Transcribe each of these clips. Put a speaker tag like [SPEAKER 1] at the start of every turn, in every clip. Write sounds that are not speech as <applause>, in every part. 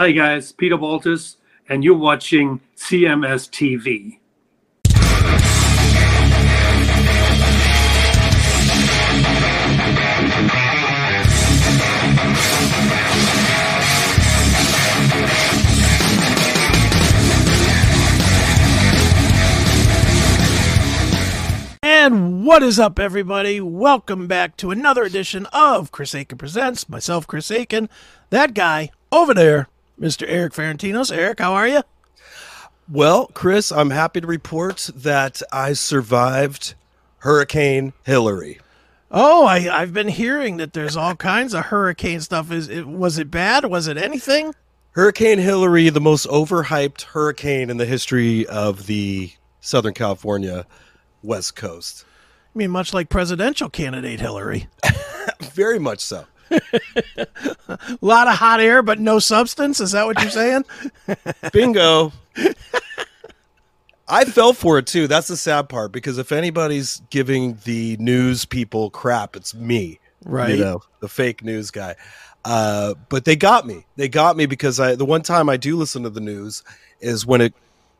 [SPEAKER 1] Hi, guys. Peter Walters, and you're watching CMS TV.
[SPEAKER 2] And what is up, everybody? Welcome back to another edition of Chris Akin Presents. Myself, Chris Akin. That guy over there, Mr. Erik Ferentinos. Erik, how are you?
[SPEAKER 3] Well, Chris, I'm happy to report that I survived Hurricane Hillary.
[SPEAKER 2] Oh, I, I've been hearing that there's all kinds of hurricane stuff. Is it was it bad? Was it anything?
[SPEAKER 3] Hurricane Hillary, the most overhyped hurricane in the history of the Southern California West Coast.
[SPEAKER 2] I mean, much like presidential candidate Hillary. <laughs>
[SPEAKER 3] Very much so.
[SPEAKER 2] A <laughs> lot of hot air, but no substance. Is that what you're saying? <laughs>
[SPEAKER 3] Bingo. I fell for it too. That's the sad part because if anybody's giving the news people crap, it's me.
[SPEAKER 2] Right.
[SPEAKER 3] You know, the fake news guy. Uh, but they got me. They got me because I the one time I do listen to the news is when it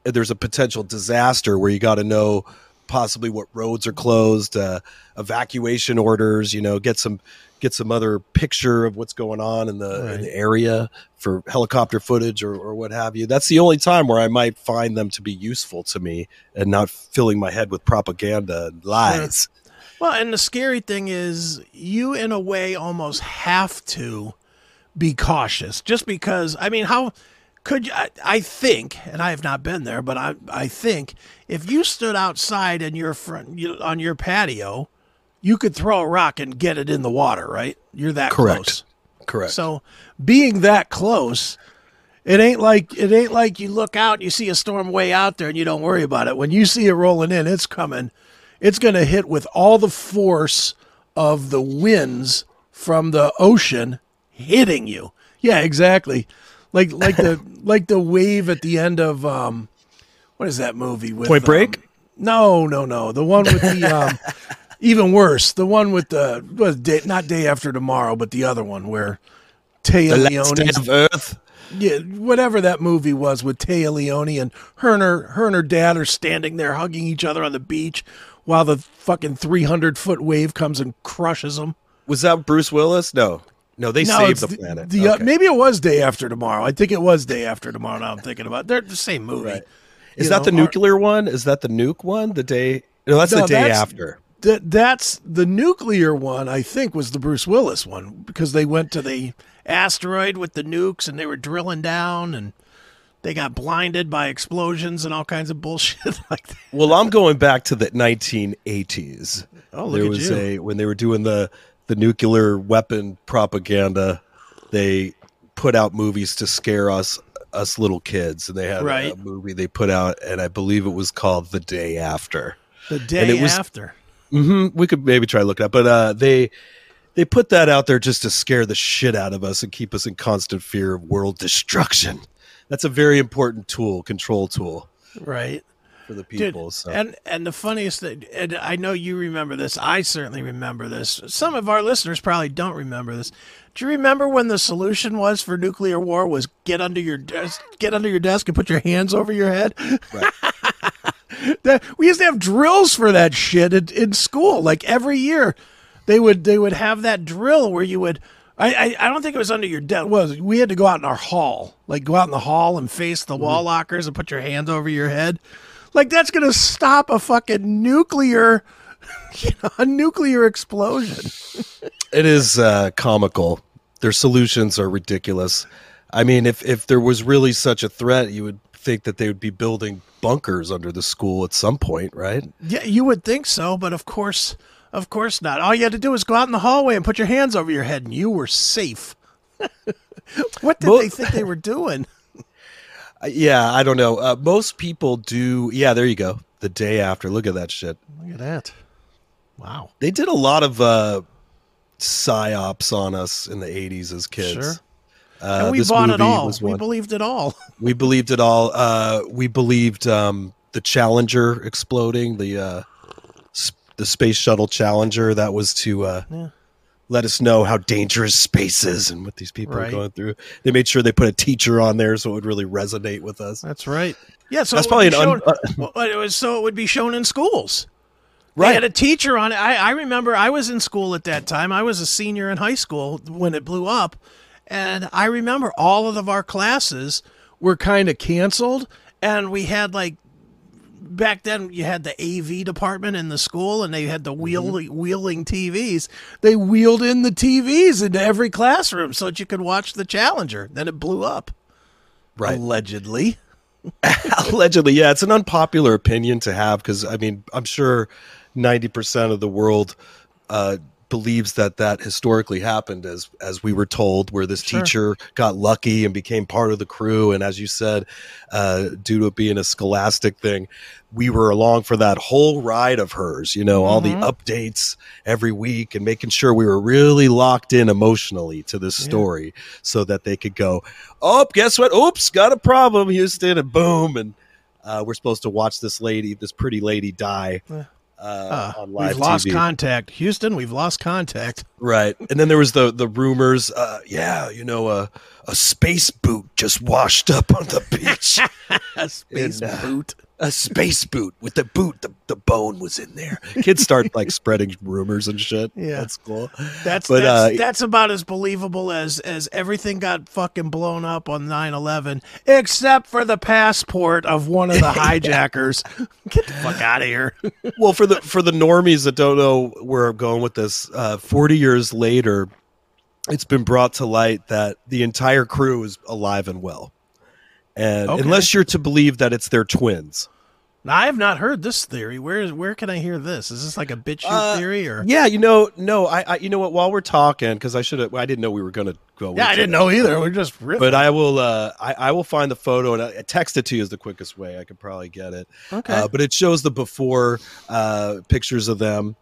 [SPEAKER 3] there's a potential disaster where you got to know possibly what roads are closed, uh, evacuation orders. You know, get some get some other picture of what's going on in the,
[SPEAKER 2] Right.
[SPEAKER 3] in the area for helicopter footage or, or what have you. That's the only time where I might find them to be useful to me and not filling my head with propaganda and lies.
[SPEAKER 2] Well, and the scary thing is, you in a way almost have to be cautious, just because. I mean, how could you? I, I think, and I have not been there, but I I think if you stood outside in your front you, on your patio, you could throw a rock and get it in the water, right? You're that
[SPEAKER 3] Correct.
[SPEAKER 2] close.
[SPEAKER 3] Correct.
[SPEAKER 2] So being that close, it ain't like it ain't like you look out and you see a storm way out there and you don't worry about it. When you see it rolling in, it's coming. It's going to hit with all the force of the winds from the ocean hitting you. Yeah, exactly. Like like the <laughs> like the wave at the end of um what is that movie with
[SPEAKER 3] Point Break?
[SPEAKER 2] um, no, no, no. The one with the um <laughs> even worse. The one with the was day, not day after tomorrow, but the other one where Taya
[SPEAKER 3] the last day of Earth.
[SPEAKER 2] yeah, whatever that movie was with Téa Leoni and her and her, her and her dad are standing there hugging each other on the beach while the fucking three hundred foot wave comes and crushes them.
[SPEAKER 3] Was that Bruce Willis? No. No, they
[SPEAKER 2] No,
[SPEAKER 3] saved the planet.
[SPEAKER 2] The, uh, maybe it was day after tomorrow. I think it was day after tomorrow. Now I'm thinking about. it. They're the same movie.
[SPEAKER 3] Right. Is
[SPEAKER 2] You
[SPEAKER 3] that
[SPEAKER 2] know,
[SPEAKER 3] the
[SPEAKER 2] our-
[SPEAKER 3] nuclear one? Is that the nuke one? The day? No, that's
[SPEAKER 2] No,
[SPEAKER 3] the day
[SPEAKER 2] that's-
[SPEAKER 3] after.
[SPEAKER 2] That that's the nuclear one. I think was the Bruce Willis one because they went to the asteroid with the nukes and they were drilling down and they got blinded by explosions and all kinds of bullshit <laughs> like that.
[SPEAKER 3] Well, I'm going back to the 1980s.
[SPEAKER 2] Oh, look
[SPEAKER 3] there
[SPEAKER 2] at
[SPEAKER 3] was
[SPEAKER 2] you.
[SPEAKER 3] a when they were doing the the nuclear weapon propaganda. They put out movies to scare us us little kids, and they had
[SPEAKER 2] Right.
[SPEAKER 3] a movie they put out, and I believe it was called The Day After.
[SPEAKER 2] The day
[SPEAKER 3] it was-
[SPEAKER 2] after.
[SPEAKER 3] Hmm We could maybe try to look it up, but uh, they they put that out there just to scare the shit out of us and keep us in constant fear of world destruction. That's a very important tool, control tool
[SPEAKER 2] Right.
[SPEAKER 3] for the
[SPEAKER 2] Dude,
[SPEAKER 3] people. so.
[SPEAKER 2] and and the funniest thing, and I know you remember this. I certainly remember this. Some of our listeners probably don't remember this. Do you remember when the solution was for nuclear war was get under your desk, get under your desk and put your hands over your head?
[SPEAKER 3] Right. <laughs> <laughs>
[SPEAKER 2] that, we used to have drills for that shit in, in school. Like every year, they would they would have that drill where you would. I, I, I don't think it was under your desk. Was we had to go out in our hall, like go out in the hall and face the wall lockers and put your hands over your head. Like that's gonna stop a fucking nuclear, <laughs> you know, a nuclear explosion. <laughs>
[SPEAKER 3] It is uh, comical. Their solutions are ridiculous. I mean, if if there was really such a threat, you would think that they would be building bunkers under the school at some point, right?
[SPEAKER 2] Yeah, you would think so, but of course, of course not. All you had to do was go out in the hallway and put your hands over your head, and you were safe. <laughs> what did
[SPEAKER 3] Mo-
[SPEAKER 2] they think they were doing? <laughs>
[SPEAKER 3] Uh, yeah, I don't know. Uh, most people do. Yeah, there you go. The day after, look at that shit.
[SPEAKER 2] Look at that! Wow.
[SPEAKER 3] They did a lot of uh, psyops on us in the '80s as kids.
[SPEAKER 2] Sure.
[SPEAKER 3] Uh,
[SPEAKER 2] and we bought it all. We believed it all. <laughs>
[SPEAKER 3] We believed it all. Uh, we believed um, the Challenger exploding, the uh, sp- the space shuttle Challenger. That was to uh,
[SPEAKER 2] Yeah.
[SPEAKER 3] let us know how dangerous space is and what these people
[SPEAKER 2] Right.
[SPEAKER 3] are going through. They made sure they put a teacher on there so it would really resonate with us.
[SPEAKER 2] That's right. Yeah, so
[SPEAKER 3] That's
[SPEAKER 2] it would be
[SPEAKER 3] probably an un- <laughs>
[SPEAKER 2] shown, well, it was so it would be shown in schools. They
[SPEAKER 3] Right.
[SPEAKER 2] had a teacher on it. I, I remember I was in school at that time. I was a senior in high school when it blew up. And I remember all of our classes were kind of canceled. And we had like, back then you had the AV department in the school and they had the wheeling, wheeling TVs. They wheeled in the TVs into every classroom so that you could watch the Challenger. Then it blew up.
[SPEAKER 3] Right.
[SPEAKER 2] Allegedly. <laughs>
[SPEAKER 3] Allegedly, yeah, it's an unpopular opinion to have because I mean, I'm sure 90% of the world uh, believes that that historically happened as as we were told, where this
[SPEAKER 2] Sure.
[SPEAKER 3] teacher got lucky and became part of the crew, and as you said, uh, due to it being a scholastic thing, we were along for that whole ride of hers. You know, all the
[SPEAKER 2] Mhm.
[SPEAKER 3] updates every week and making sure we were really locked in emotionally to this
[SPEAKER 2] Yeah.
[SPEAKER 3] story, so that they could go, oh, guess what? Oops, got a problem, Houston, and boom, and uh, we're supposed to watch this lady, this pretty lady, die
[SPEAKER 2] Yeah.
[SPEAKER 3] Uh,
[SPEAKER 2] Uh,
[SPEAKER 3] on live
[SPEAKER 2] we've lost
[SPEAKER 3] TV.
[SPEAKER 2] contact. Houston, we've lost contact.
[SPEAKER 3] right, and then there was the the rumors. Uh, yeah, you know, a a space boot just washed up on the beach. <laughs>
[SPEAKER 2] A space
[SPEAKER 3] And, uh,
[SPEAKER 2] boot.
[SPEAKER 3] A space boot with the boot, the, the bone was in there. Kids start like <laughs> spreading rumors and shit.
[SPEAKER 2] Yeah.
[SPEAKER 3] that's cool.
[SPEAKER 2] That's
[SPEAKER 3] but,
[SPEAKER 2] that's,
[SPEAKER 3] uh,
[SPEAKER 2] that's about as believable as as everything got fucking blown up on 9-11, except for the passport of one of the <laughs> hijackers. <laughs> Get the fuck out of here.
[SPEAKER 3] well for the for the normies that don't know where i'm going with this uh 40 years later it's been brought to light that the entire crew is alive and well and
[SPEAKER 2] Okay.
[SPEAKER 3] unless you're to believe that it's their twins
[SPEAKER 2] Now, I have not heard this theory. Where is where can I hear this? Is this like a bitch
[SPEAKER 3] Uh,
[SPEAKER 2] theory or?
[SPEAKER 3] yeah you know no i, I you know what while we're talking because i should have i didn't know we were gonna go
[SPEAKER 2] Yeah, I didn't
[SPEAKER 3] that.
[SPEAKER 2] know either. We're just riffing.
[SPEAKER 3] but i will uh I, I will find the photo and I, text it to you is the quickest way i could probably get it
[SPEAKER 2] okay.
[SPEAKER 3] Uh, but it shows the before uh pictures of them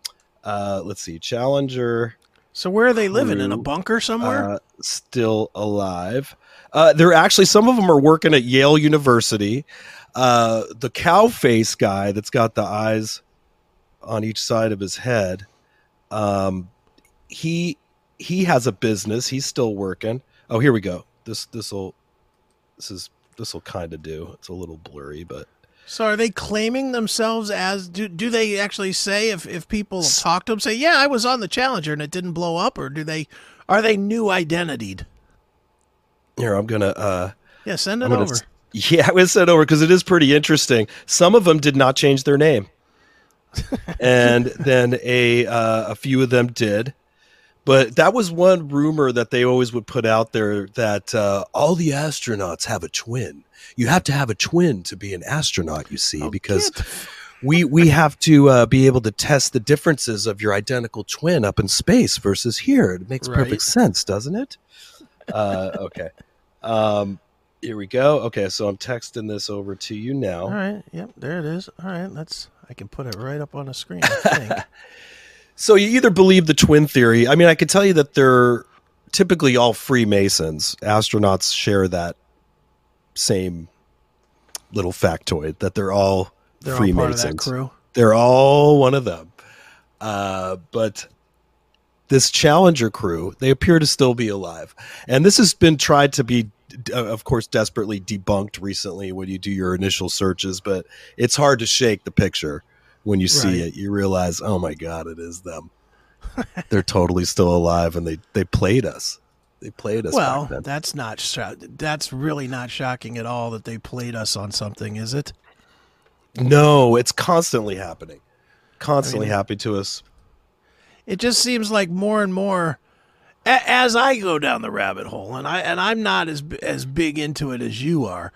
[SPEAKER 3] uh let's see challenger
[SPEAKER 2] so where are they living in a bunker somewhere?
[SPEAKER 3] uh, still alive. Uh, they're actually some of them are working at Yale University. Uh, the cow face guy that's got the eyes on each side of his head. Um, he he has a business. He's still working. Oh, here we go. This this will this is this will kind of do. It's a little blurry, but
[SPEAKER 2] So are they claiming themselves as do do they actually say if if people talk to them say yeah I was on the Challenger and it didn't blow up or do they are they new identitied?
[SPEAKER 3] here I'm gonna. uh
[SPEAKER 2] Yeah, send it
[SPEAKER 3] I'm
[SPEAKER 2] over.
[SPEAKER 3] Yeah, I would send over because it is pretty interesting. Some of them did not change their name, <laughs> and then a uh, a few of them did. But that was one rumor that they always would put out there that uh, all the astronauts have a twin. You have to have a twin to be an astronaut. You see,
[SPEAKER 2] Oh,
[SPEAKER 3] because we we have to uh, be able to test the differences of your identical twin up in space versus here. It makes
[SPEAKER 2] Right.
[SPEAKER 3] perfect sense, doesn't it? Uh, okay. Um, here we go. Okay, so I'm texting this over to you now.
[SPEAKER 2] all right, yep, there it is. All right, let's I can put it right up on the screen. I think. <laughs>
[SPEAKER 3] So you either believe the twin theory. I mean, I can tell you that they're typically all Freemasons. Astronauts share that same little factoid that they're all
[SPEAKER 2] They're all part of
[SPEAKER 3] Freemasons.
[SPEAKER 2] that crew.
[SPEAKER 3] They're all one of them. Uh, but this Challenger crew, they appear to still be alive. And this has been tried to be, uh, of course, desperately debunked recently when you do your initial searches, but it's hard to shake the picture when you see
[SPEAKER 2] Right.
[SPEAKER 3] it. You realize, oh my God, it is them. They're totally still alive and they, they played us. They played us.
[SPEAKER 2] Well, that's not sho- that's really not shocking at all that they played us on something, is it?
[SPEAKER 3] no, it's constantly happening. Constantly
[SPEAKER 2] I mean-
[SPEAKER 3] happening to us.
[SPEAKER 2] It just seems like more and more a- as I go down the rabbit hole, and I and I'm not as b- as big into it as you are,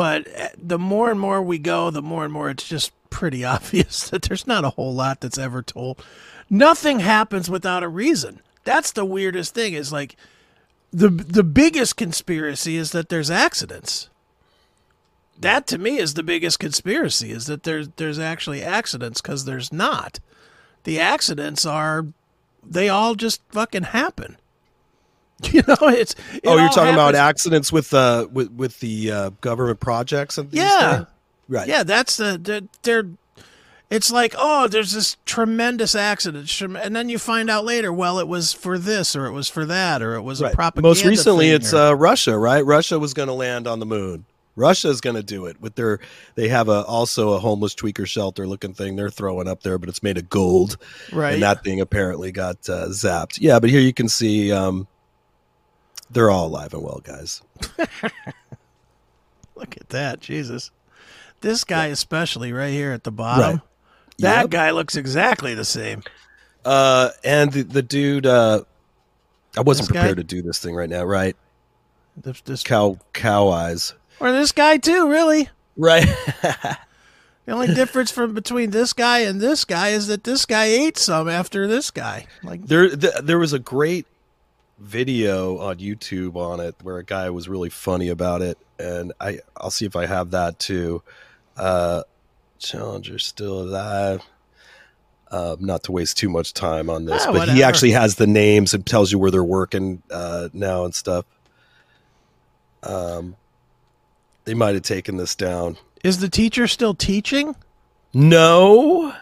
[SPEAKER 2] but uh, the more and more we go, the more and more it's just pretty <laughs> obvious that there's not a whole lot that's ever told. Nothing happens without a reason. That's the weirdest thing. Is like the the biggest conspiracy is that there's accidents. That to me is the biggest conspiracy is that there's there's actually accidents because there's not. The accidents are they all just fucking happen. <laughs> You know, it's it
[SPEAKER 3] oh, you're talking about accidents with uh with with the uh, government projects and
[SPEAKER 2] Yeah.
[SPEAKER 3] things? right.
[SPEAKER 2] Yeah, that's the they're, they're It's like, oh, there's this tremendous accident, and then you find out later, well, it was for this, or it was for that, or it was a
[SPEAKER 3] Right.
[SPEAKER 2] propaganda.
[SPEAKER 3] Most recently, it's
[SPEAKER 2] or-
[SPEAKER 3] uh, Russia, right? Russia was going to land on the moon. Russia is going to do it with their. They have a also a homeless tweaker shelter looking thing they're throwing up there, but it's made of gold,
[SPEAKER 2] right.
[SPEAKER 3] and that thing apparently got uh, zapped. Yeah, but here you can see um, they're all alive and well, guys. <laughs>
[SPEAKER 2] Look at that, Jesus! This guy, especially right here at the bottom,
[SPEAKER 3] Right.
[SPEAKER 2] that
[SPEAKER 3] Yep.
[SPEAKER 2] guy looks exactly the same.
[SPEAKER 3] Uh, and the, the dude, uh, I wasn't
[SPEAKER 2] This guy?
[SPEAKER 3] prepared to do this thing right now, right?
[SPEAKER 2] This, this,
[SPEAKER 3] Cow, cow eyes,
[SPEAKER 2] or this guy too, really.
[SPEAKER 3] right? <laughs>
[SPEAKER 2] The only difference from between this guy and this guy is that this guy ate some after this guy. Like,
[SPEAKER 3] there, th- there was a great video on YouTube on it where a guy was really funny about it, and I, I'll see if I have that too. Uh, Challenger still alive. Uh, not to waste too much time on this,
[SPEAKER 2] Ah,
[SPEAKER 3] but he actually has the names and tells you where they're working uh, now and stuff. Um, they might have taken this down.
[SPEAKER 2] is the teacher still teaching?
[SPEAKER 3] No.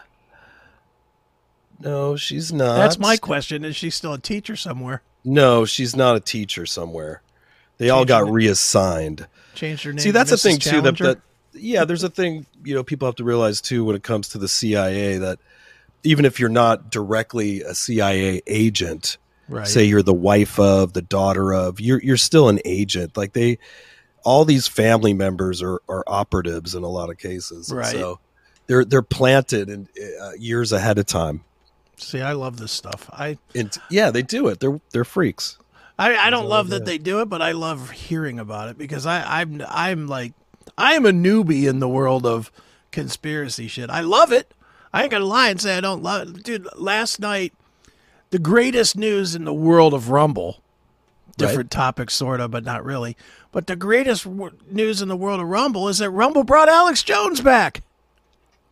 [SPEAKER 3] No, she's not.
[SPEAKER 2] That's my question. Is she still a teacher somewhere?
[SPEAKER 3] No, she's not a teacher somewhere. They all got reassigned.
[SPEAKER 2] Changed her name.
[SPEAKER 3] See, that's
[SPEAKER 2] Mrs.
[SPEAKER 3] thing too. That, that yeah, there's a thing you know people have to realize too when it comes to the CIA that even if you're not directly a CIA agent,
[SPEAKER 2] right.
[SPEAKER 3] say you're the wife of, the daughter of, you're you're still an agent. Like they, all these family members are are operatives in a lot of cases.
[SPEAKER 2] Right.
[SPEAKER 3] So they're they're planted in uh, years ahead of time.
[SPEAKER 2] See, I love this stuff. I
[SPEAKER 3] And yeah, they do it. They're they're freaks.
[SPEAKER 2] I, I don't love that they do it, but I love hearing about it because I, I'm I'm like I am a newbie in the world of conspiracy shit. I love it. I ain't gonna lie and say I don't love it. Dude, last night, the greatest news in the world of Rumble, different topic sort of, but not really. But the greatest w- news in the world of Rumble is that Rumble brought Alex Jones back.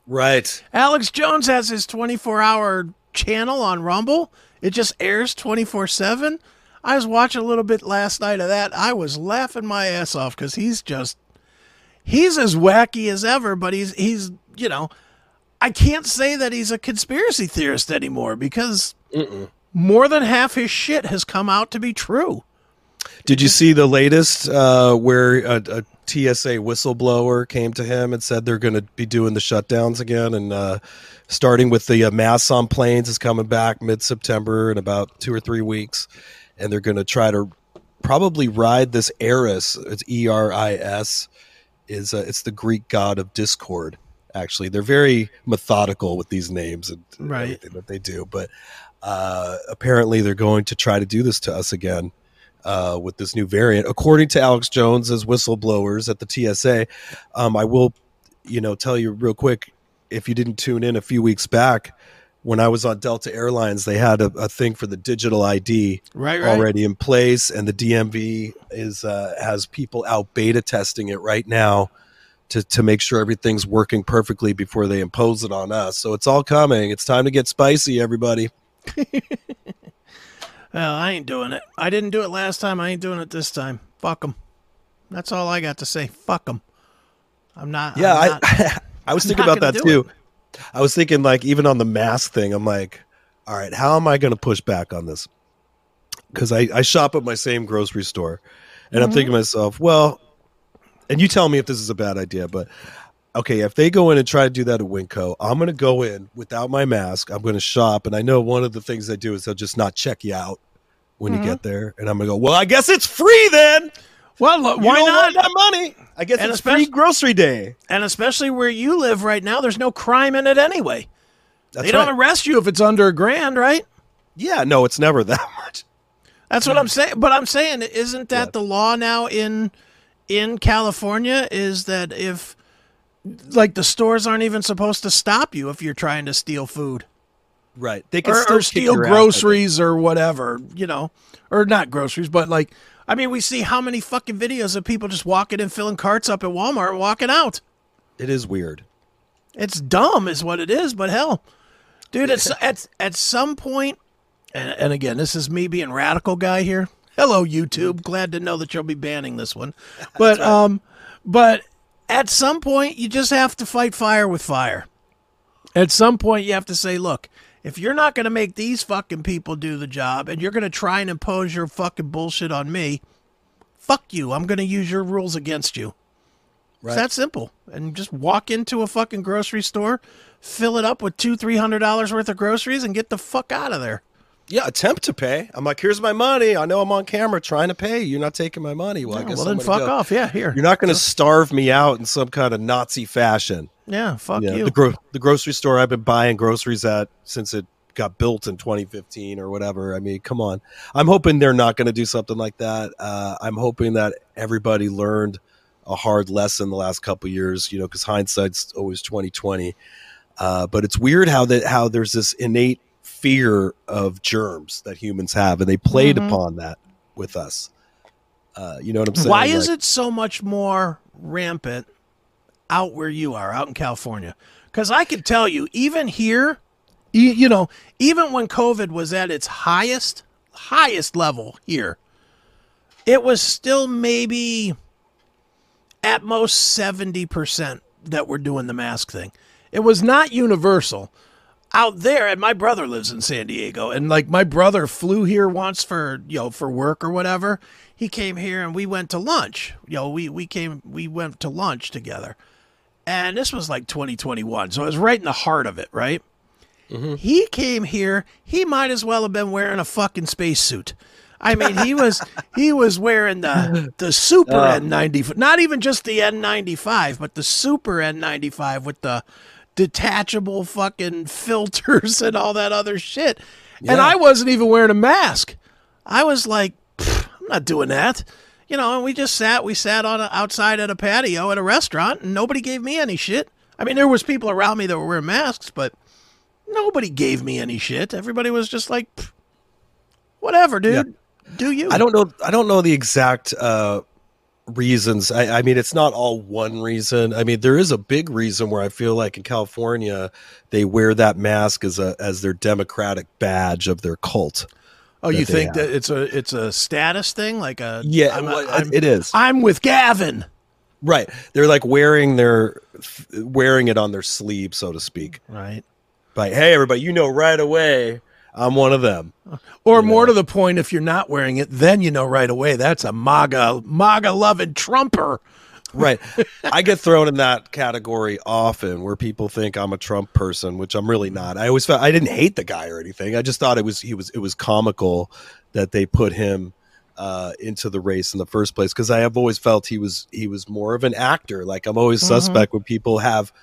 [SPEAKER 3] Right.
[SPEAKER 2] Alex Jones has his 24 hour channel on Rumble. It just airs 24 7. I was watching a little bit last night of that. I was laughing my ass off because he's just, he's as wacky as ever, but he's, he's, you know, I can't say that he's a conspiracy theorist anymore because more than half his shit has come out to be true.
[SPEAKER 3] Did you see the latest uh, where a, a TSA whistleblower came to him and said they're going to be doing the shutdowns again and uh, starting with the uh, masks on planes is coming back mid September in about two or three weeks, and they're going to try to probably ride this Eris. It's E R I S. Is uh, it's the Greek god of discord. Actually, they're very methodical with these names and
[SPEAKER 2] Right.
[SPEAKER 3] everything that they do. But uh, apparently, they're going to try to do this to us again uh, with this new variant. According to Alex Jones as whistleblowers at the TSA, um, I will, you know, tell you real quick. If you didn't tune in a few weeks back, when I was on Delta Airlines, they had a, a thing for the digital ID
[SPEAKER 2] Right,
[SPEAKER 3] already in place, and the DMV is uh, has people out beta testing it right now to to make sure everything's working perfectly before they impose it on us. So it's all coming. It's time to get spicy, everybody. <laughs>
[SPEAKER 2] Well, I ain't doing it. I didn't do it last time. I ain't doing it this time. Fuck them. That's all I got to say. Fuck them. I'm not.
[SPEAKER 3] Yeah,
[SPEAKER 2] I'm not-
[SPEAKER 3] I <laughs> I was
[SPEAKER 2] I'm
[SPEAKER 3] thinking about that too. I was thinking like even on the mask thing, I'm like, all right, how am I going to push back on this? Because I I shop at my same grocery store, and I'm thinking mm-hmm. to myself, well, and you tell me if this is a bad idea, but okay, if they go in and try to do that at Winco, I'm going to go in without my mask. I'm going to shop, and I know one of the things they do is they'll just not check you out when you get mm-hmm. there, and I'm going to go, well, I guess it's free then.
[SPEAKER 2] well, look, why not?
[SPEAKER 3] that money? I guess
[SPEAKER 2] And
[SPEAKER 3] it's free grocery day.
[SPEAKER 2] And especially where you live right now, there's no crime in it anyway.
[SPEAKER 3] That's
[SPEAKER 2] they don't arrest you if it's under a grand, right?
[SPEAKER 3] Yeah, no, it's never that <laughs> much.
[SPEAKER 2] That's what I'm saying. But I'm saying, isn't that
[SPEAKER 3] Yeah.
[SPEAKER 2] the law now in in California? Is that if like the stores aren't even supposed to stop you if you're trying to steal food
[SPEAKER 3] Right. They can
[SPEAKER 2] or,
[SPEAKER 3] still
[SPEAKER 2] or steal
[SPEAKER 3] your ass, I think.
[SPEAKER 2] groceries or whatever, you know, or not groceries, but like I mean, we see how many fucking videos of people just walking and filling carts up at Walmart, and walking out.
[SPEAKER 3] It is weird.
[SPEAKER 2] It's dumb, is what it is. But hell, dude, it's at at some point, and, and again, this is me being radical guy here. Hello, YouTube. Glad to know that you'll be banning this one, <laughs> but um, but at some point, you just have to fight fire with fire, At some point, you have to say, look, if you're not going to make these fucking people do the job and you're going to try and impose your fucking bullshit on me, fuck you. I'm going to use your rules against you.
[SPEAKER 3] Right.
[SPEAKER 2] It's that simple. And just walk into a fucking grocery store, fill it up with two, three hundred dollars worth of groceries, and get the fuck out of there.
[SPEAKER 3] Yeah, attempt to pay. I'm like, here's my money. I know I'm on camera trying to pay. You're not taking my money. Well, I guess
[SPEAKER 2] well, then fuck
[SPEAKER 3] go.
[SPEAKER 2] off. Yeah, here.
[SPEAKER 3] You're not going to starve me out in some kind of Nazi fashion.
[SPEAKER 2] yeah, fuck
[SPEAKER 3] Yeah,
[SPEAKER 2] you.
[SPEAKER 3] The, gro- the grocery store I've been buying groceries at since it got built in 2015 or whatever. I mean, come on. I'm hoping they're not going to do something like that. Uh, I'm hoping that everybody learned a hard lesson the last couple years. You know, because hindsight's always 2020. Uh, but it's weird how that how there's this innate fear of germs that humans have, and they played
[SPEAKER 2] Mhm.
[SPEAKER 3] upon that with us. Uh, you know what I'm saying?
[SPEAKER 2] Why is it so much more rampant out where you are, out in California? Because I can tell you, even here, you, you know, even when COVID was at its highest, highest level here, it was still maybe at most 70% that were doing the mask thing. It was not universal. Out there, and my brother lives in San Diego, and like my brother flew here once for you know for work or whatever. He came here and we went to lunch. You know, we we came we went to lunch together, and this was like 2021, so it was right in the heart of it, right? Mm-hmm. He came here. He might as well have been wearing a fucking spacesuit. I mean, he was <laughs> he was wearing the the super uh. N95, not even just the N95, but the super N95 with the detachable fucking <laughs> filters and all that other shit. And I wasn't even wearing a mask. I was like, I'm not doing that. You know, and we just sat. We sat on a, outside at a patio at a restaurant, and nobody gave me any shit. I mean, there was people around me that were wearing masks, but nobody gave me any shit. Everybody was just like, whatever, dude. Do you?
[SPEAKER 3] I don't know. I don't know the exact uh, reasons. I, I mean, it's not all one reason. I mean, there is a big reason where I feel like in California they wear that mask as a as their democratic badge of their cult.
[SPEAKER 2] Oh, you think that it's a it's a status thing, like a
[SPEAKER 3] Yeah,
[SPEAKER 2] I'm,
[SPEAKER 3] well,
[SPEAKER 2] I'm,
[SPEAKER 3] it is
[SPEAKER 2] I'm with Gavin.
[SPEAKER 3] right. They're like wearing their wearing it on their sleeve, so to speak.
[SPEAKER 2] Right.
[SPEAKER 3] Like, hey, everybody, you know right away I'm one of them.
[SPEAKER 2] Or more to the point, if you're not wearing it, then you know right away that's a MAGA MAGA loving Trumper.
[SPEAKER 3] Right. <laughs> I get thrown in that category often where people think I'm a Trump person, which I'm really not. I always felt I didn't hate the guy or anything. I just thought it was he was it was comical that they put him uh, into the race in the first place because I have always felt he was he was more of an actor. Like I'm always suspect when people have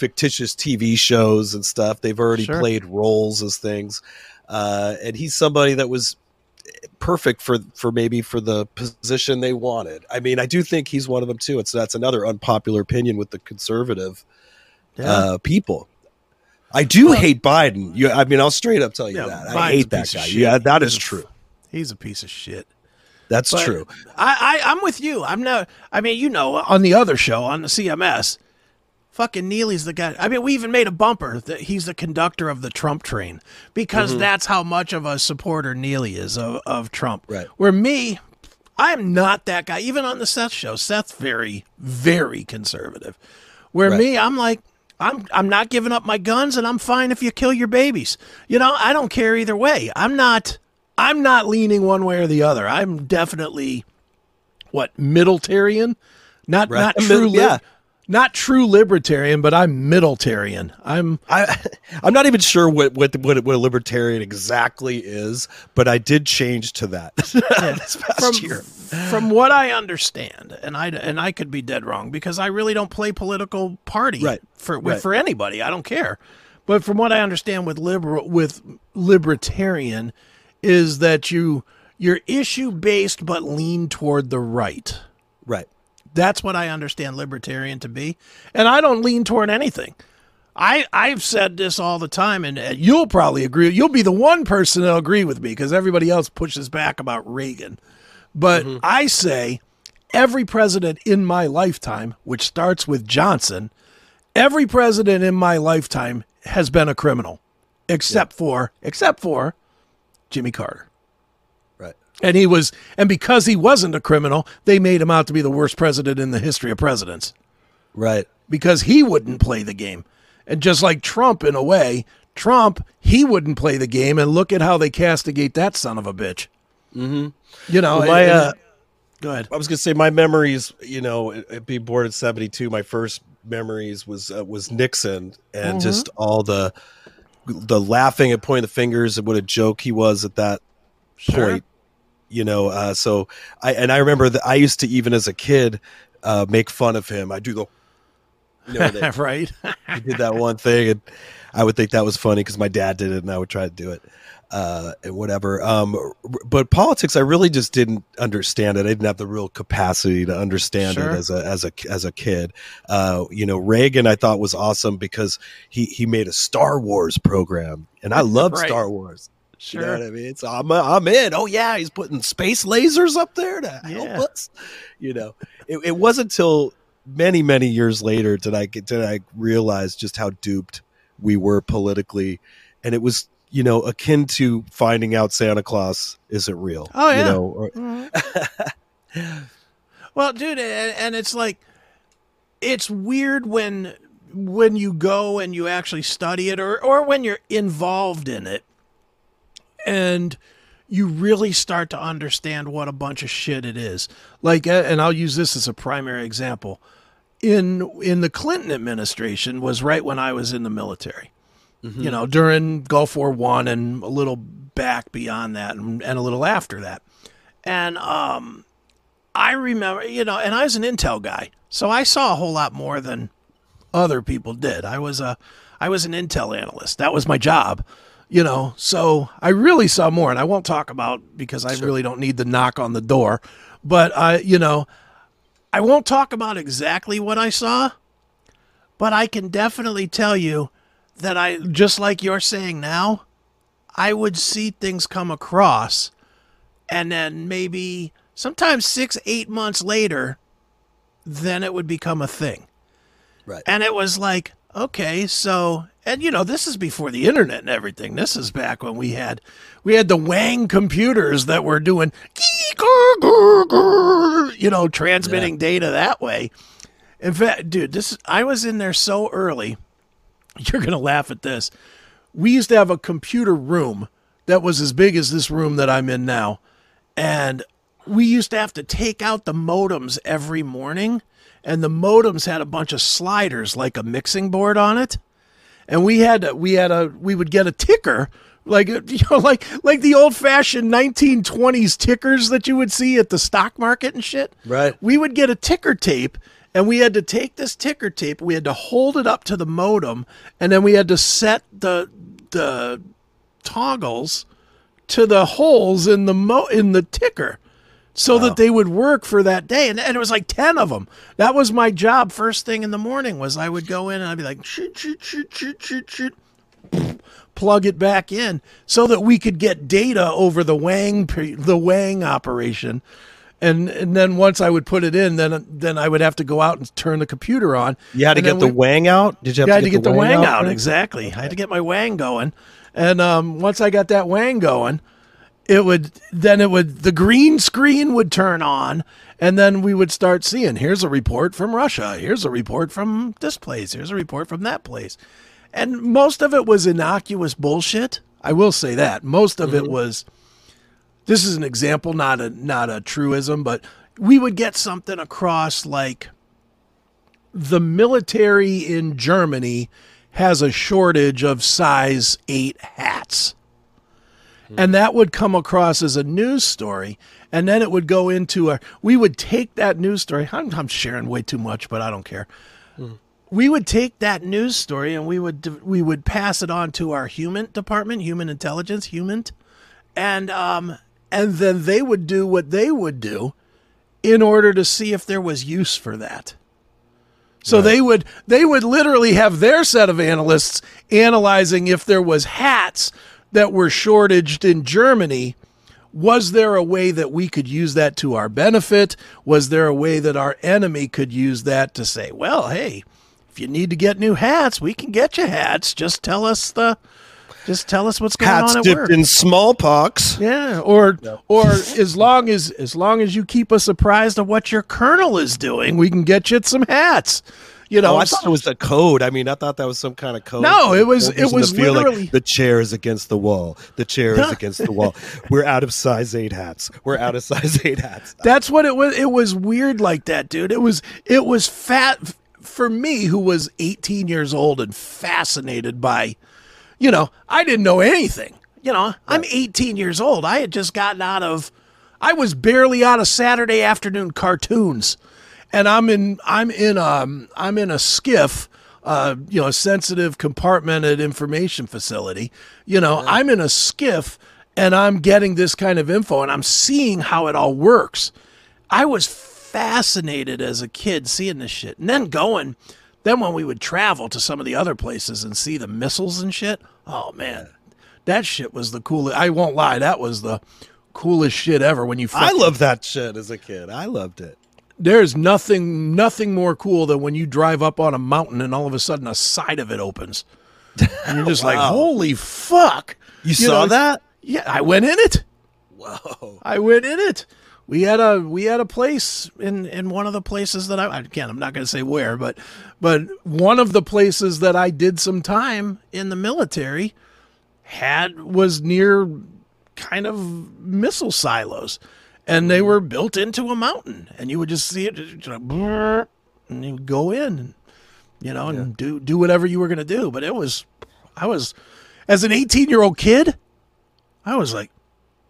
[SPEAKER 3] fictitious TV shows and stuff. They've already
[SPEAKER 2] Sure.
[SPEAKER 3] played roles as things, uh, and he's somebody that was perfect for for maybe for the position they wanted. I mean, I do think he's one of them too. It's that's another unpopular opinion with the conservative uh, people. I do hate Biden. You, I mean, I'll straight up tell you
[SPEAKER 2] Yeah,
[SPEAKER 3] that.
[SPEAKER 2] Biden's
[SPEAKER 3] I hate that guy. Yeah, that is
[SPEAKER 2] He's a-
[SPEAKER 3] true.
[SPEAKER 2] He's a piece of shit.
[SPEAKER 3] That's
[SPEAKER 2] But
[SPEAKER 3] true.
[SPEAKER 2] I, I I'm with you. I'm not. I mean, you know, on the other show on the CMS, fucking Neely's the guy. I mean, we even made a bumper that he's the conductor of the Trump train because
[SPEAKER 3] Mm-hmm.
[SPEAKER 2] that's how much of a supporter Neely is of, of Trump.
[SPEAKER 3] Right.
[SPEAKER 2] Where me, I'm not that guy. Even on the Seth show, Seth's very, very conservative. Where
[SPEAKER 3] Right.
[SPEAKER 2] me, I'm like. I'm I'm not giving up my guns and I'm fine if you kill your babies. You know, I don't care either way. I'm not I'm not leaning one way or the other. I'm definitely what middletarian, not
[SPEAKER 3] Right.
[SPEAKER 2] not <laughs> true,
[SPEAKER 3] yeah.
[SPEAKER 2] Not true libertarian, but I'm middletarian. I'm
[SPEAKER 3] I <laughs> I'm not even sure what what what, what a libertarian exactly is, but I did change to that <laughs> this past
[SPEAKER 2] from
[SPEAKER 3] year.
[SPEAKER 2] from what I understand, and I and I could be dead wrong because I really don't play political party
[SPEAKER 3] Right.
[SPEAKER 2] for with,
[SPEAKER 3] Right.
[SPEAKER 2] for anybody. I don't care. But from what I understand with liberal with libertarian is that you you're issue based but lean toward the right.
[SPEAKER 3] Right.
[SPEAKER 2] That's what I understand libertarian to be. And I don't lean toward anything. I, I've said this all the time, and uh, you'll probably agree. You'll be the one person that'll agree with me because everybody else pushes back about Reagan. But I say every president in my lifetime, which starts with Johnson, every president in my lifetime has been a criminal, except for except for Jimmy Carter. And he was, and because he wasn't a criminal, they made him out to be the worst president in the history of presidents
[SPEAKER 3] Right.
[SPEAKER 2] because he wouldn't play the game. And just like Trump, in a way, Trump, he wouldn't play the game. And look at how they castigate that son of a bitch. Mm-hmm. You know,
[SPEAKER 3] Well, my,
[SPEAKER 2] and-
[SPEAKER 3] uh,
[SPEAKER 2] go ahead.
[SPEAKER 3] I was gonna say my memories. You know, being born in '72, my first memories was uh, was Nixon and just all the the laughing and pointing the fingers and what a joke he was at that point. You know, uh, so I and I remember that I used to even as a kid uh, make fun of him. I do the, you know, <laughs>
[SPEAKER 2] right?
[SPEAKER 3] he did that one thing, and I would think that was funny because my dad did it, and I would try to do it, uh, and whatever. Um, but politics, I really just didn't understand it. I didn't have the real capacity to understand
[SPEAKER 2] Sure.
[SPEAKER 3] it as a as a as a kid. Uh, you know, Reagan, I thought was awesome because he he made a Star Wars program, and I love
[SPEAKER 2] Right.
[SPEAKER 3] Star Wars.
[SPEAKER 2] Sure.
[SPEAKER 3] You know what I mean? So I'm uh, I'm in. Oh yeah, he's putting space lasers up there to
[SPEAKER 2] Yeah.
[SPEAKER 3] help us. You know, it, it wasn't until many many years later did I get did I realize just how duped we were politically, and it was you know akin to finding out Santa Claus isn't real.
[SPEAKER 2] Oh, yeah.
[SPEAKER 3] You know, or- <laughs>
[SPEAKER 2] Well, dude, and, and it's like it's weird when when you go and you actually study it or or when you're involved in it and you really start to understand what a bunch of shit it is. Like uh, and I'll use this as a primary example. In in the Clinton administration was right when I was in the military. You know, during Gulf War 1 and a little back beyond that and, and a little after that. And um I remember, you know, and I was an intel guy, so I saw a whole lot more than other people did. I was a, I was an intel analyst. That was my job, you know. So I really saw more, and I won't talk about because I really don't need the knock on the door. But I, you know, I won't talk about exactly what I saw, but I can definitely tell you that I, just like you're saying now, I would see things come across and then maybe sometimes six, eight months later, then it would become a thing.
[SPEAKER 3] Right.
[SPEAKER 2] And it was like, okay, so and you know, this is before the internet and everything. This is back when we had we had the Wang computers that were doing <laughs> you know, transmitting data that way. In fact, dude, this I was in there so early. <laughs> You're gonna laugh at this. We used to have a computer room that was as big as this room that I'm in now. And we used to have to take out the modems every morning. And the modems had a bunch of sliders like a mixing board on it. And we had we had a we would get a ticker like <laughs> you know like like the old fashioned 1920s tickers that you would see at the stock market and shit.
[SPEAKER 3] Right.
[SPEAKER 2] We would get a ticker tape and we had to take this ticker tape, we had to hold it up to the modem and then we had to set the the toggles to the holes in the mo in the ticker so that they would work for that day and, and it was like 10 of them that was my job first thing in the morning was i would go in and i'd be like shoot shoot shoot shoot shoot shoot plug it back in so that we could get data over the wang the wang operation and and then once i would put it in then then i would have to go out and turn the computer on
[SPEAKER 3] You had to get
[SPEAKER 2] then
[SPEAKER 3] the wang out. Did you have
[SPEAKER 2] yeah, I
[SPEAKER 3] to
[SPEAKER 2] had to get the wang out.
[SPEAKER 3] there?
[SPEAKER 2] Exactly. I had to get my wang going, and um, once I got that wang going, it would then it would the green screen would turn on, and then we would start seeing here's a report from Russia, here's a report from this place, here's a report from that place, and most of it was innocuous bullshit. I will say that most of it mm-hmm. was. This is an example, not a not a truism, but we would get something across like the military in Germany has a shortage of size 8 hats. And that would come across as a news story. And then it would go into a. We would take that news story. I'm, I'm sharing way too much, but I don't care. We would take that news story and we would we would pass it on to our human department, human intelligence, human, and um and then they would do what they would do in order to see if there was use for that. So they would they would literally have their set of analysts analyzing if there was hats that were shortaged in Germany. Was there a way that we could use that to our benefit? Was there a way that our enemy could use that to say, well, hey, if you need to get new hats, we can get you hats. Just tell us the just tell us what's going
[SPEAKER 3] Hats
[SPEAKER 2] on at
[SPEAKER 3] dipped
[SPEAKER 2] work.
[SPEAKER 3] in smallpox.
[SPEAKER 2] Yeah, or or as long as as long as you keep us apprised of what your colonel is doing, we can get you some hats. You know,
[SPEAKER 3] Oh, I thought it was a code. I mean, I thought that was some kind of code.
[SPEAKER 2] No, it was- it
[SPEAKER 3] the
[SPEAKER 2] was
[SPEAKER 3] like,
[SPEAKER 2] literally-
[SPEAKER 3] the chair is against the wall. The chair is <laughs> against the wall. We're out of size eight hats. We're out of size eight hats.
[SPEAKER 2] That's what it was. It was weird like that, dude. It was it was fat for me, who was 18 years old and fascinated by, you know, I didn't know anything. You know, I'm 18 years old. I had just gotten out of, I was barely out of Saturday afternoon cartoons, and I'm in I'm in um I'm in a SCIF. Uh, you know, a sensitive compartmented information facility. You know, I'm in a SCIF and I'm getting this kind of info and I'm seeing how it all works. I was fascinated as a kid seeing this shit. And then going, then when we would travel to some of the other places and see the missiles and shit, oh man, that shit was the coolest. I won't lie, that was the coolest shit ever when you
[SPEAKER 3] I love that shit as a kid. I loved it.
[SPEAKER 2] There's nothing nothing more cool than when you drive up on a mountain and all of a sudden a side of it opens. And you're just <laughs> like, holy fuck.
[SPEAKER 3] You, saw
[SPEAKER 2] know,
[SPEAKER 3] that?
[SPEAKER 2] Yeah, I went in it.
[SPEAKER 3] Whoa.
[SPEAKER 2] I went in it. We had a we had a place in in one of the places that I again I'm not going to say where, but but one of the places that I did some time in the military had was near kind of missile silos, and they were built into a mountain, and you would just see it, and you would go in, and you know, and do do whatever you were going to do. But it was, I was, as an 18 year old kid, I was like,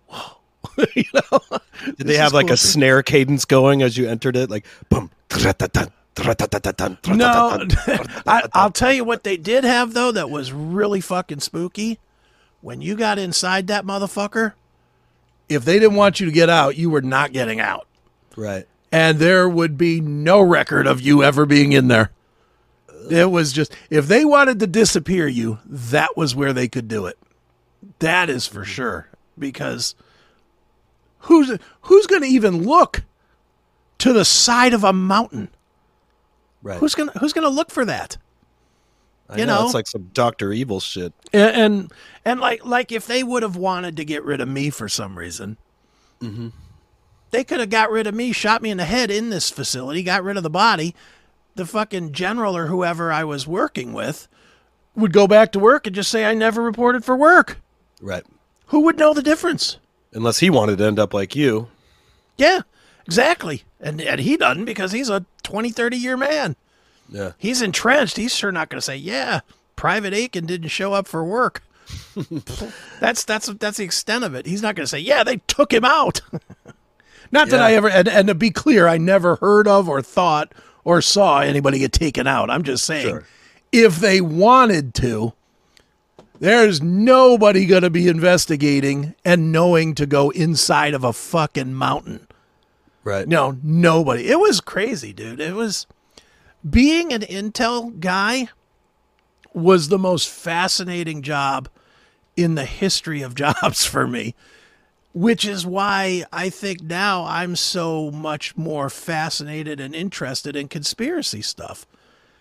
[SPEAKER 2] whoa, <laughs> you know.
[SPEAKER 3] Did they have like
[SPEAKER 2] cool
[SPEAKER 3] a snare cadence going as you entered it? Like, boom.
[SPEAKER 2] No. <laughs> I, I'll tell you what they did have though that was really fucking spooky. When you got inside that motherfucker, if they didn't want you to get out, you were not getting out,
[SPEAKER 3] Right.
[SPEAKER 2] and there would be no record of you ever being in there. It was just if they wanted to disappear you, that was where they could do it. That is for mm-hmm. sure because who's who's going to even look to the side of a mountain?
[SPEAKER 3] Right.
[SPEAKER 2] Who's gonna Who's gonna look for that?
[SPEAKER 3] I
[SPEAKER 2] you
[SPEAKER 3] know,
[SPEAKER 2] know?
[SPEAKER 3] it's like some Doctor Evil shit.
[SPEAKER 2] And and, and like like if they would have wanted to get rid of me for some reason, mm-hmm. they could have got rid of me, shot me in the head in this facility, got rid of the body. The fucking general or whoever I was working with would go back to work and just say I never reported for work.
[SPEAKER 3] Right.
[SPEAKER 2] Who would know the difference?
[SPEAKER 3] Unless he wanted to end up like you.
[SPEAKER 2] Yeah, exactly. And and he doesn't because he's a 20, 30 year man.
[SPEAKER 3] Yeah.
[SPEAKER 2] He's entrenched. He's sure not going to say, "Yeah, Private Akin didn't show up for work." <laughs> that's that's that's the extent of it. He's not going to say, "Yeah, they took him out." <laughs> not that I ever and, and to be clear, I never heard of or thought or saw anybody get taken out. I'm just saying,
[SPEAKER 3] Sure.
[SPEAKER 2] if they wanted to, there's nobody going to be investigating and knowing to go inside of a fucking mountain.
[SPEAKER 3] Right.
[SPEAKER 2] No, nobody. It was crazy, dude. It was being an Intel guy was the most fascinating job in the history of <laughs> jobs for me, which is why I think now I'm so much more fascinated and interested in conspiracy stuff.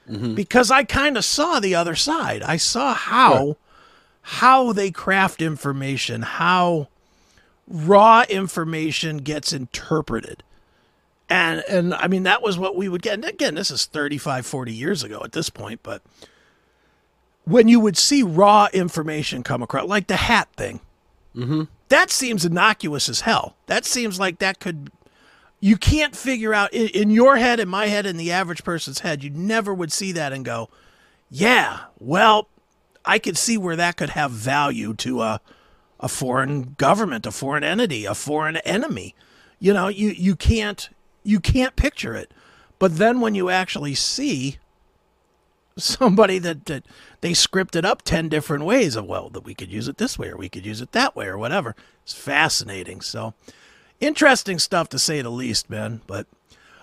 [SPEAKER 2] Mm-hmm. Because I kind of saw the other side. I saw how how they craft information, how raw information gets interpreted and and i mean that was what we would get and again this is 35 40 years ago at this point but when you would see raw information come across like the hat thing mm-hmm. that seems innocuous as hell that seems like that could you can't figure out in, in your head in my head in the average person's head you never would see that and go yeah well i could see where that could have value to a a foreign government, a foreign entity, a foreign enemy. You know, you you can't you can't picture it. But then when you actually see somebody that, that they scripted up 10 different ways of well that we could use it this way or we could use it that way or whatever. It's fascinating. So interesting stuff to say the least, man. But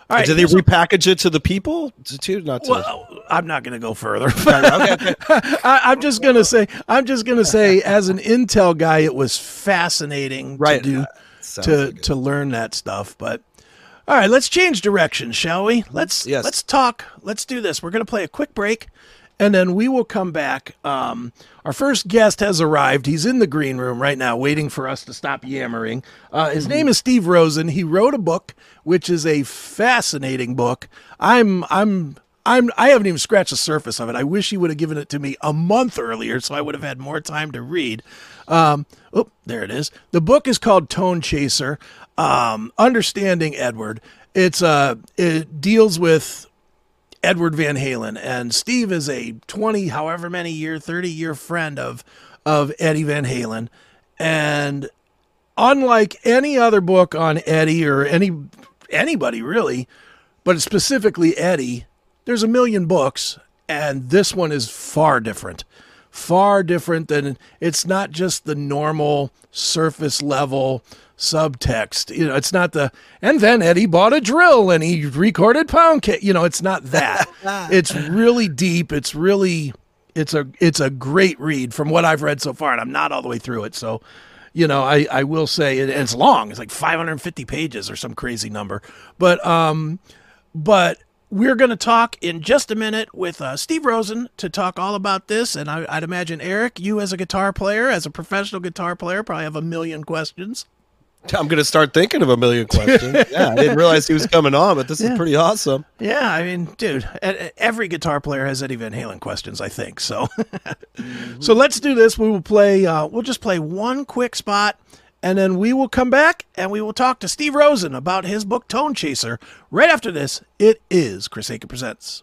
[SPEAKER 2] all right,
[SPEAKER 3] Did they repackage it to the people too? Not to.
[SPEAKER 2] well, I'm not going to go further. <laughs>
[SPEAKER 3] okay, okay. <laughs>
[SPEAKER 2] I, I'm just gonna say, I'm just gonna say, as an Intel guy, it was fascinating
[SPEAKER 3] Right.
[SPEAKER 2] to do
[SPEAKER 3] Uh,
[SPEAKER 2] to to learn that stuff. But all right, let's change direction, shall we? Let's
[SPEAKER 3] Yes.
[SPEAKER 2] let's talk. Let's do this. We're gonna play a quick break, and then we will come back. Um, our first guest has arrived. He's in the green room right now, waiting for us to stop yammering. Uh, his name is Steve Rosen. He wrote a book, which is a fascinating book. I'm I'm I'm I haven't even scratched the surface of it. I wish he would have given it to me a month earlier, so I would have had more time to read. Um, oh, there it is. The book is called Tone Chaser. Um, Understanding Edward. It's uh, it deals with Edward Van Halen, and Steve is a twenty, however many year, thirty year friend of of Eddie Van Halen, and unlike any other book on Eddie or any anybody really, but specifically Eddie, there's a million books, and this one is far different. Far different than it's not just the normal surface level subtext. You know, it's not the and then Eddie bought a drill and he recorded Poundcake. You know, it's not that. <laughs> it's really deep. It's really it's a it's a great read from what I've read so far, and I'm not all the way through it. So, you know, I I will say it, it's long. It's like 550 pages or some crazy number. But um, but we're going to talk in just a minute with uh, Steve Rosen to talk all about this. And I, I'd imagine, Erik, you as a guitar player, as a professional guitar player, probably have a million questions. <laughs>
[SPEAKER 3] I'm going to start thinking of a million questions. <laughs> yeah, I didn't realize he was coming on, but this
[SPEAKER 2] Yeah.
[SPEAKER 3] is pretty awesome.
[SPEAKER 2] Yeah, I mean, dude, every guitar player has Eddie Van Halen questions, I think. So, <laughs> so let's do this. We will play. Uh, we'll just play one quick spot, and then we will come back and we will talk to Steve Rosen about his book Tone Chaser. Right after this, it is Chris Akin presents.